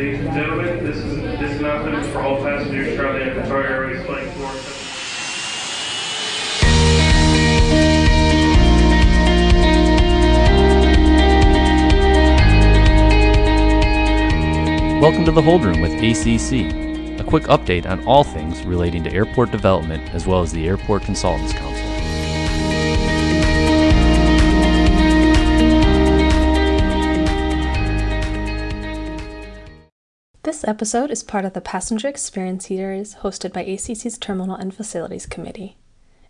Ladies and gentlemen, this is this announcement for all passengers Airways Flight 4. Welcome to the Hold Room with ACC, a quick update on all things relating to airport development as well as the Airport Consultants Council. This episode is part of the Passenger Experience series hosted by ACC's Terminal and Facilities Committee.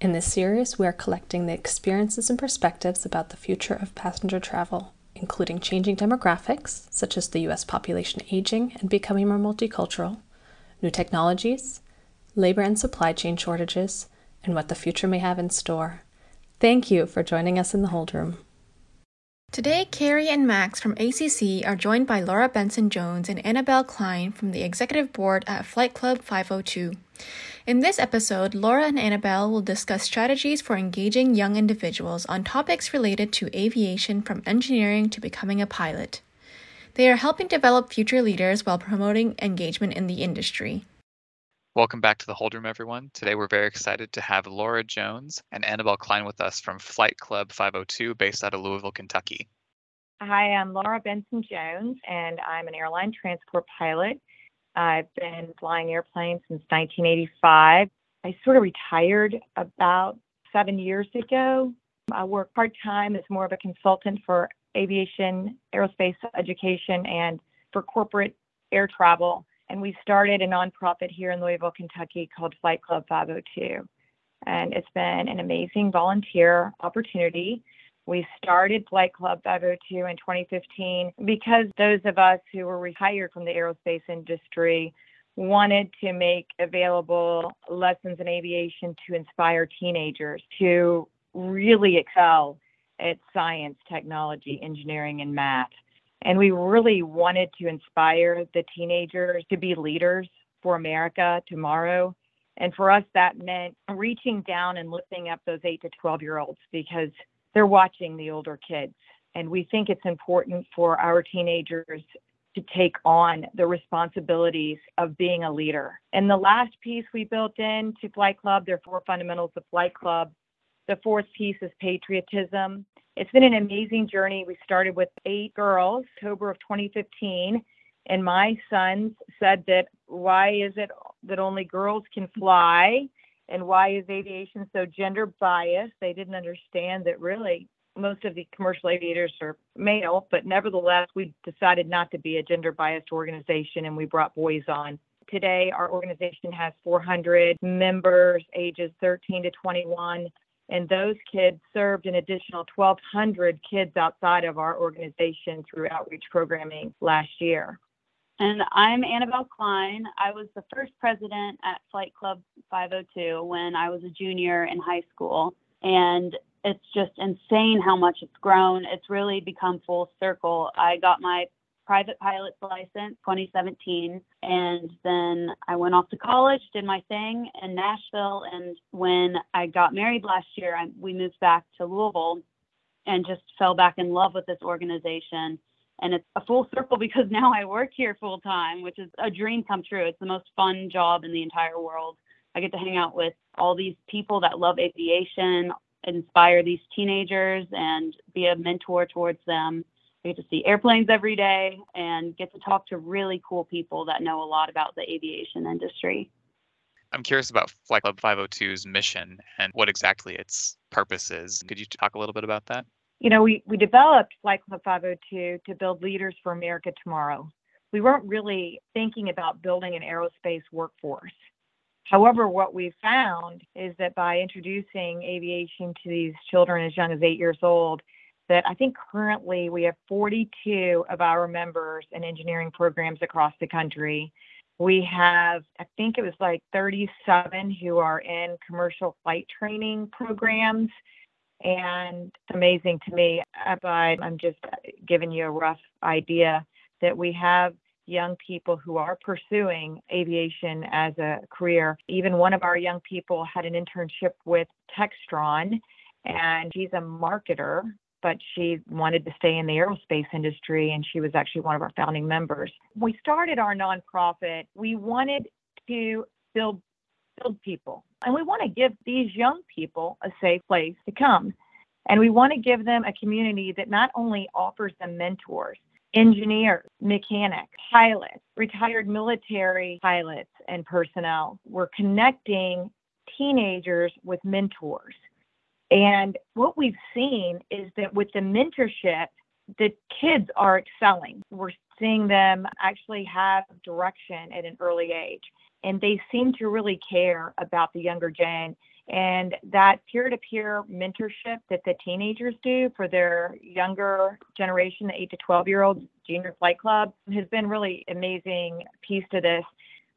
In this series, we are collecting the experiences and perspectives about the future of passenger travel, including changing demographics, such as the U.S. population aging and becoming more multicultural, new technologies, labor and supply chain shortages, and what the future may have in store. Thank you for joining us in the Hold Room. Today, Carrie and Max from ACC are joined by Laura Benson Jones and Annabelle Klein from the executive board at Flight Club 502. In this episode, Laura and Annabelle will discuss strategies for engaging young individuals on topics related to aviation from engineering to becoming a pilot. They are helping develop future leaders while promoting engagement in the industry. Welcome back to the Hold Room, everyone. Today we're very excited to have Laura Jones and Annabelle Klein with us from Flight Club 502, based out of Louisville, Kentucky. Hi, I'm Laura Benson Jones, and I'm an airline transport pilot. I've been flying airplanes since 1985. I sort of retired about seven years ago. I work part time as more of a consultant for aviation, aerospace education, and for corporate air travel and we started a nonprofit here in Louisville, Kentucky called Flight Club 502. And it's been an amazing volunteer opportunity. We started Flight Club 502 in 2015 because those of us who were retired from the aerospace industry wanted to make available lessons in aviation to inspire teenagers to really excel at science, technology, engineering, and math. And we really wanted to inspire the teenagers to be leaders for America tomorrow. And for us, that meant reaching down and lifting up those 8 to 12 year olds because they're watching the older kids. And we think it's important for our teenagers to take on the responsibilities of being a leader. And the last piece we built in to Flight Club, there are four fundamentals of Flight Club. The fourth piece is patriotism. It's been an amazing journey. We started with eight girls, October of 2015, and my sons said that why is it that only girls can fly and why is aviation so gender biased? They didn't understand that really most of the commercial aviators are male, but nevertheless, we decided not to be a gender biased organization and we brought boys on. Today, our organization has 400 members ages 13 to 21 and those kids served an additional 1,200 kids outside of our organization through outreach programming last year. And I'm Annabelle Klein. I was the first president at Flight Club 502 when I was a junior in high school. And it's just insane how much it's grown. It's really become full circle. I got my private pilot's license 2017 and then I went off to college, did my thing in Nashville and when I got married last year, I, we moved back to Louisville and just fell back in love with this organization and it's a full circle because now I work here full time, which is a dream come true. It's the most fun job in the entire world. I get to hang out with all these people that love aviation, inspire these teenagers and be a mentor towards them I get to see airplanes every day and get to talk to really cool people that know a lot about the aviation industry. I'm curious about Flight Club 502's mission and what exactly its purpose is. Could you talk a little bit about that? You know, we, we developed Flight Club 502 to build leaders for America tomorrow. We weren't really thinking about building an aerospace workforce. However, what we found is that by introducing aviation to these children as young as eight years old, that I think currently we have 42 of our members in engineering programs across the country. We have, I think it was like 37 who are in commercial flight training programs. And it's amazing to me, uh, but I'm just giving you a rough idea that we have young people who are pursuing aviation as a career. Even one of our young people had an internship with Textron, and he's a marketer but she wanted to stay in the aerospace industry and she was actually one of our founding members. We started our nonprofit, we wanted to build build people. And we want to give these young people a safe place to come. And we want to give them a community that not only offers them mentors, engineers, mechanics, pilots, retired military pilots and personnel. We're connecting teenagers with mentors. And what we've seen is that with the mentorship, the kids are excelling. We're seeing them actually have direction at an early age. And they seem to really care about the younger gen and that peer to peer mentorship that the teenagers do for their younger generation, the 8 to 12 year old junior flight club, has been really amazing piece to this.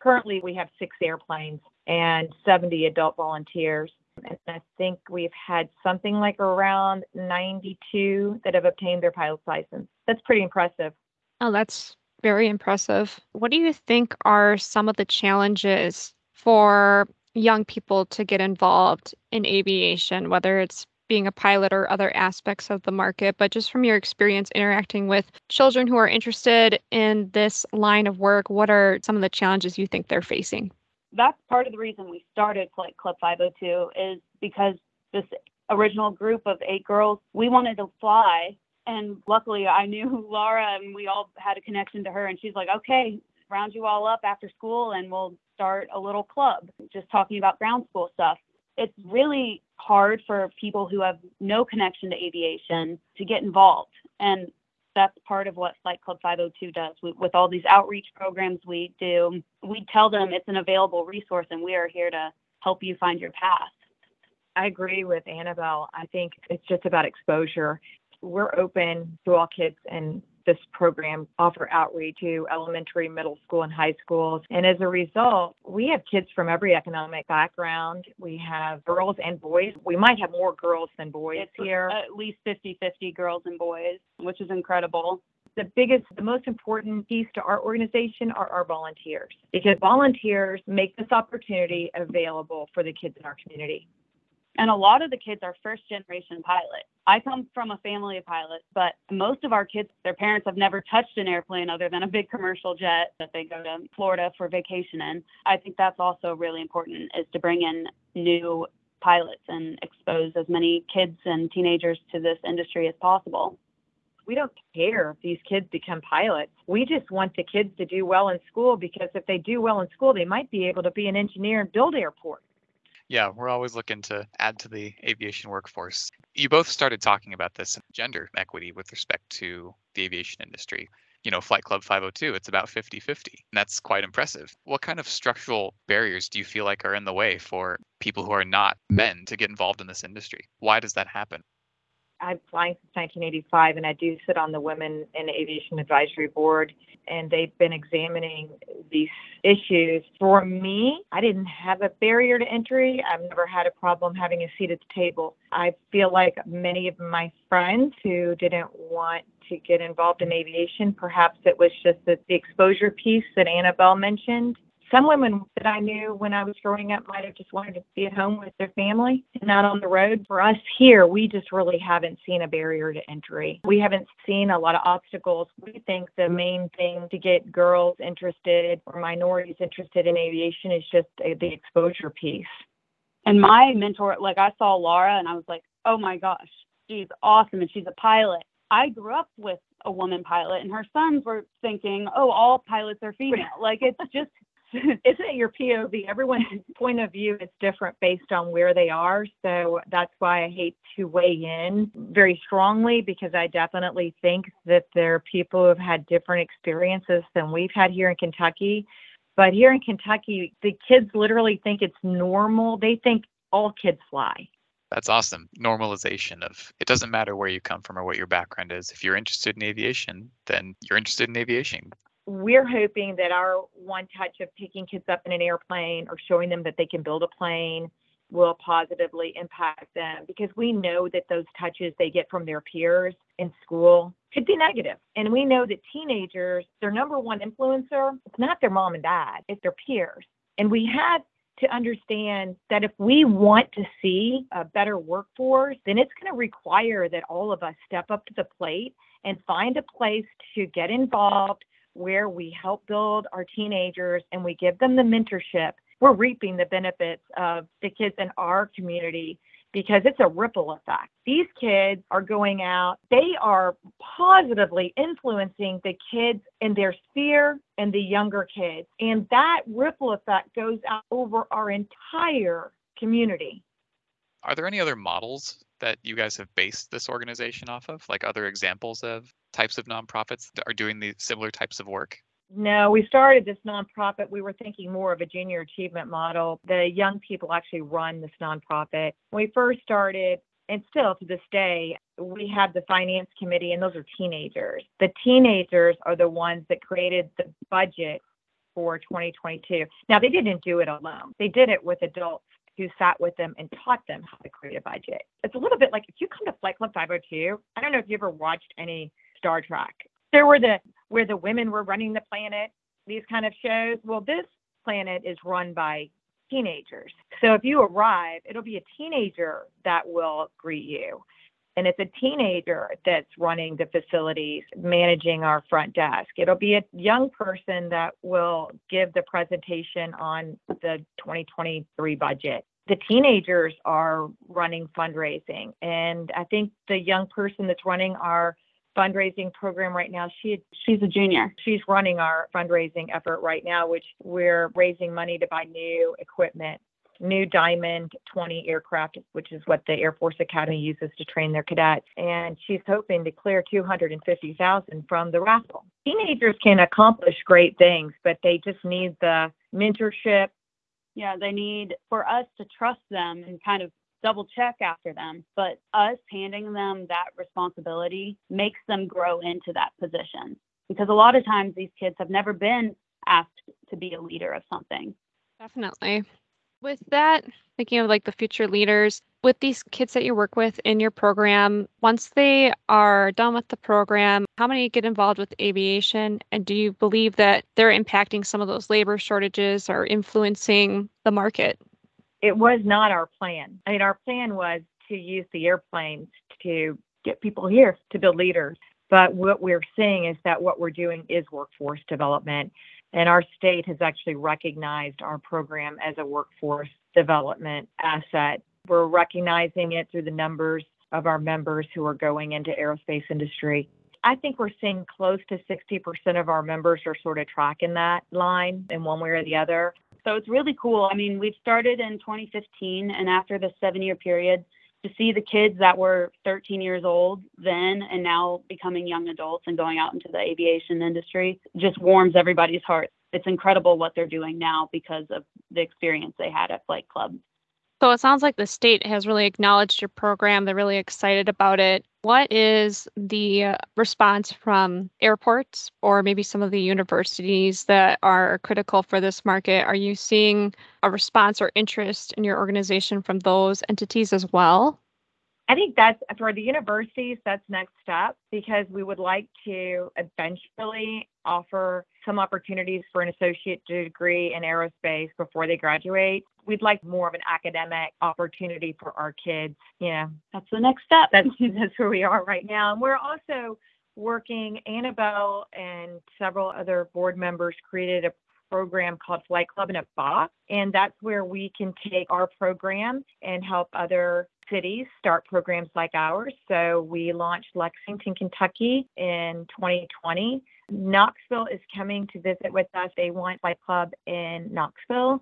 Currently, we have six airplanes and 70 adult volunteers. And I think we've had something like around 92 that have obtained their pilot's license. That's pretty impressive. Oh, that's very impressive. What do you think are some of the challenges for young people to get involved in aviation, whether it's being a pilot or other aspects of the market, but just from your experience interacting with children who are interested in this line of work, what are some of the challenges you think they're facing? That's part of the reason we started Flight Club 502 is because this original group of eight girls, we wanted to fly. And luckily, I knew Laura and we all had a connection to her. And she's like, okay, round you all up after school and we'll start a little club just talking about ground school stuff. It's really hard for people who have no connection to aviation to get involved. And that's part of what Flight Club 502 does. We, with all these outreach programs we do, we tell them it's an available resource and we are here to help you find your path. I agree with Annabelle. I think it's just about exposure. We're open to all kids and this program offer outreach to elementary, middle school, and high schools. And as a result, we have kids from every economic background. We have girls and boys. We might have more girls than boys it's here. At least 50 50 girls and boys, which is incredible the biggest, the most important piece to our organization are our volunteers because volunteers make this opportunity available for the kids in our community. And a lot of the kids are first generation pilots. I come from a family of pilots, but most of our kids, their parents have never touched an airplane other than a big commercial jet that they go to Florida for vacation in. I think that's also really important is to bring in new pilots and expose as many kids and teenagers to this industry as possible. We don't care if these kids become pilots. We just want the kids to do well in school because if they do well in school, they might be able to be an engineer and build airports. Yeah, we're always looking to add to the aviation workforce. You both started talking about this gender equity with respect to the aviation industry. You know, Flight Club 502, it's about 50 50. That's quite impressive. What kind of structural barriers do you feel like are in the way for people who are not men to get involved in this industry? Why does that happen? I'm flying since 1985, and I do sit on the Women in Aviation Advisory Board, and they've been examining these issues. For me, I didn't have a barrier to entry. I've never had a problem having a seat at the table. I feel like many of my friends who didn't want to get involved in aviation, perhaps it was just the, the exposure piece that Annabelle mentioned some women that I knew when I was growing up might have just wanted to be at home with their family and not on the road. For us here, we just really haven't seen a barrier to entry. We haven't seen a lot of obstacles. We think the main thing to get girls interested or minorities interested in aviation is just the exposure piece. And my mentor, like I saw Laura and I was like, oh my gosh, she's awesome and she's a pilot. I grew up with a woman pilot and her sons were thinking, oh, all pilots are female. Like it's just isn't it your POV? Everyone's point of view is different based on where they are. So that's why I hate to weigh in very strongly because I definitely think that there are people who have had different experiences than we've had here in Kentucky. But here in Kentucky, the kids literally think it's normal. They think all kids fly. That's awesome. Normalization of it doesn't matter where you come from or what your background is. If you're interested in aviation, then you're interested in aviation we're hoping that our one touch of picking kids up in an airplane or showing them that they can build a plane will positively impact them because we know that those touches they get from their peers in school could be negative. And we know that teenagers, their number one influencer, it's not their mom and dad, it's their peers. And we have to understand that if we want to see a better workforce, then it's going to require that all of us step up to the plate and find a place to get involved where we help build our teenagers and we give them the mentorship. We're reaping the benefits of the kids in our community because it's a ripple effect. These kids are going out, they are positively influencing the kids in their sphere and the younger kids. And that ripple effect goes out over our entire community. Are there any other models that you guys have based this organization off of? Like other examples of types of nonprofits that are doing these similar types of work? No, we started this nonprofit. We were thinking more of a junior achievement model. The young people actually run this nonprofit. When we first started, and still to this day, we have the finance committee, and those are teenagers. The teenagers are the ones that created the budget for 2022. Now, they didn't do it alone, they did it with adults who sat with them and taught them how to create a budget. It's a little bit like if you come to Flight Club 502, I don't know if you ever watched any Star Trek. There were the where the women were running the planet, these kind of shows. Well, this planet is run by teenagers. So if you arrive, it'll be a teenager that will greet you. And it's a teenager that's running the facilities, managing our front desk. It'll be a young person that will give the presentation on the 2023 budget. The teenagers are running fundraising. And I think the young person that's running our fundraising program right now. She she's a junior. She's running our fundraising effort right now, which we're raising money to buy new equipment, new Diamond 20 aircraft, which is what the Air Force Academy uses to train their cadets. And she's hoping to clear 250,000 from the raffle. Teenagers can accomplish great things, but they just need the mentorship. Yeah, they need for us to trust them and kind of double check after them. But us handing them that responsibility makes them grow into that position because a lot of times these kids have never been asked to be a leader of something. Definitely. With that, thinking of like the future leaders, with these kids that you work with in your program, once they are done with the program, how many get involved with aviation? And do you believe that they're impacting some of those labor shortages or influencing the market? it was not our plan. I mean, our plan was to use the airplanes to get people here to build leaders. But what we're seeing is that what we're doing is workforce development. And our state has actually recognized our program as a workforce development asset. We're recognizing it through the numbers of our members who are going into aerospace industry. I think we're seeing close to 60% of our members are sort of tracking that line in one way or the other. So it's really cool. I mean, we've started in 2015, and after the seven year period, to see the kids that were 13 years old then and now becoming young adults and going out into the aviation industry just warms everybody's heart. It's incredible what they're doing now because of the experience they had at Flight Club. So it sounds like the state has really acknowledged your program. They're really excited about it. What is the response from airports or maybe some of the universities that are critical for this market? Are you seeing a response or interest in your organization from those entities as well? I think that's for the universities, that's next step because we would like to eventually offer some opportunities for an associate degree in aerospace before they graduate. We'd like more of an academic opportunity for our kids. Yeah, that's the next step. That's, that's where we are right now. And we're also working, Annabelle and several other board members created a program called Flight Club in a Box. And that's where we can take our program and help other cities start programs like ours. So we launched Lexington, Kentucky in 2020. Knoxville is coming to visit with us. They want Flight Club in Knoxville.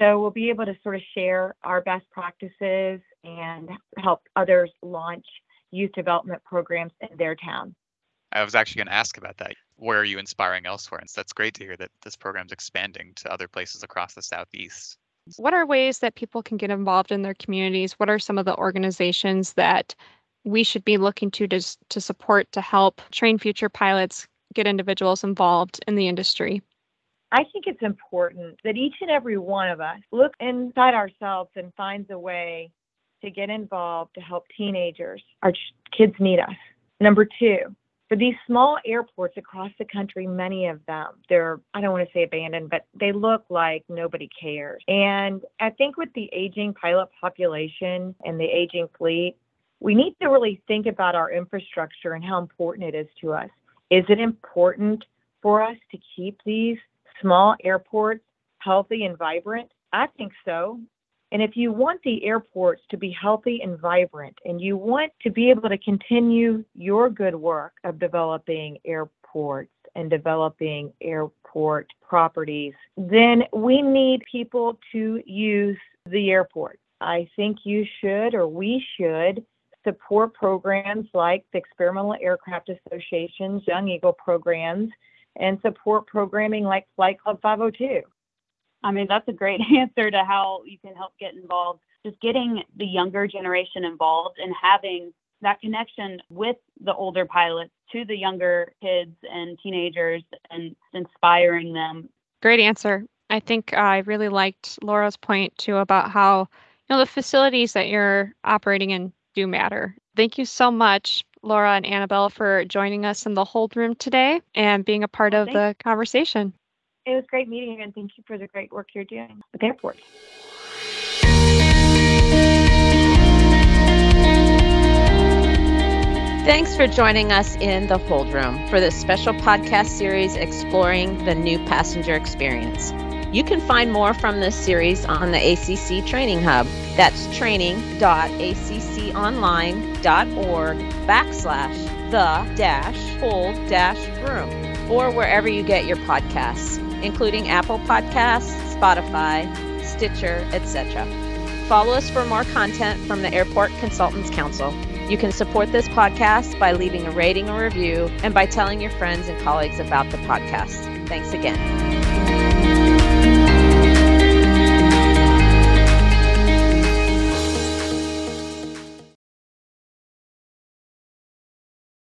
So we'll be able to sort of share our best practices and help others launch youth development programs in their town. I was actually going to ask about that. Where are you inspiring elsewhere? And so that's great to hear that this program's expanding to other places across the Southeast. What are ways that people can get involved in their communities? What are some of the organizations that we should be looking to to, to support to help train future pilots, get individuals involved in the industry? I think it's important that each and every one of us look inside ourselves and finds a way to get involved to help teenagers. Our kids need us. Number two, for these small airports across the country, many of them, they're, I don't want to say abandoned, but they look like nobody cares. And I think with the aging pilot population and the aging fleet, we need to really think about our infrastructure and how important it is to us. Is it important for us to keep these small airports healthy and vibrant? I think so. And if you want the airports to be healthy and vibrant, and you want to be able to continue your good work of developing airports and developing airport properties, then we need people to use the airport. I think you should, or we should, support programs like the Experimental Aircraft Association's Young Eagle programs and support programming like Flight Club 502. I mean, that's a great answer to how you can help get involved. Just getting the younger generation involved and having that connection with the older pilots to the younger kids and teenagers and inspiring them. Great answer. I think I really liked Laura's point too about how you know the facilities that you're operating in do matter. Thank you so much, Laura and Annabelle, for joining us in the hold room today and being a part Well, of thank- the conversation. It was great meeting you, and thank you for the great work you're doing with airports. Thanks for joining us in the Hold Room for this special podcast series exploring the new passenger experience. You can find more from this series on the ACC Training Hub. That's training.acconline.org backslash the dash hold dash room or wherever you get your podcasts, including Apple Podcasts, Spotify, Stitcher, etc. Follow us for more content from the Airport Consultants Council. You can support this podcast by leaving a rating or review and by telling your friends and colleagues about the podcast. Thanks again.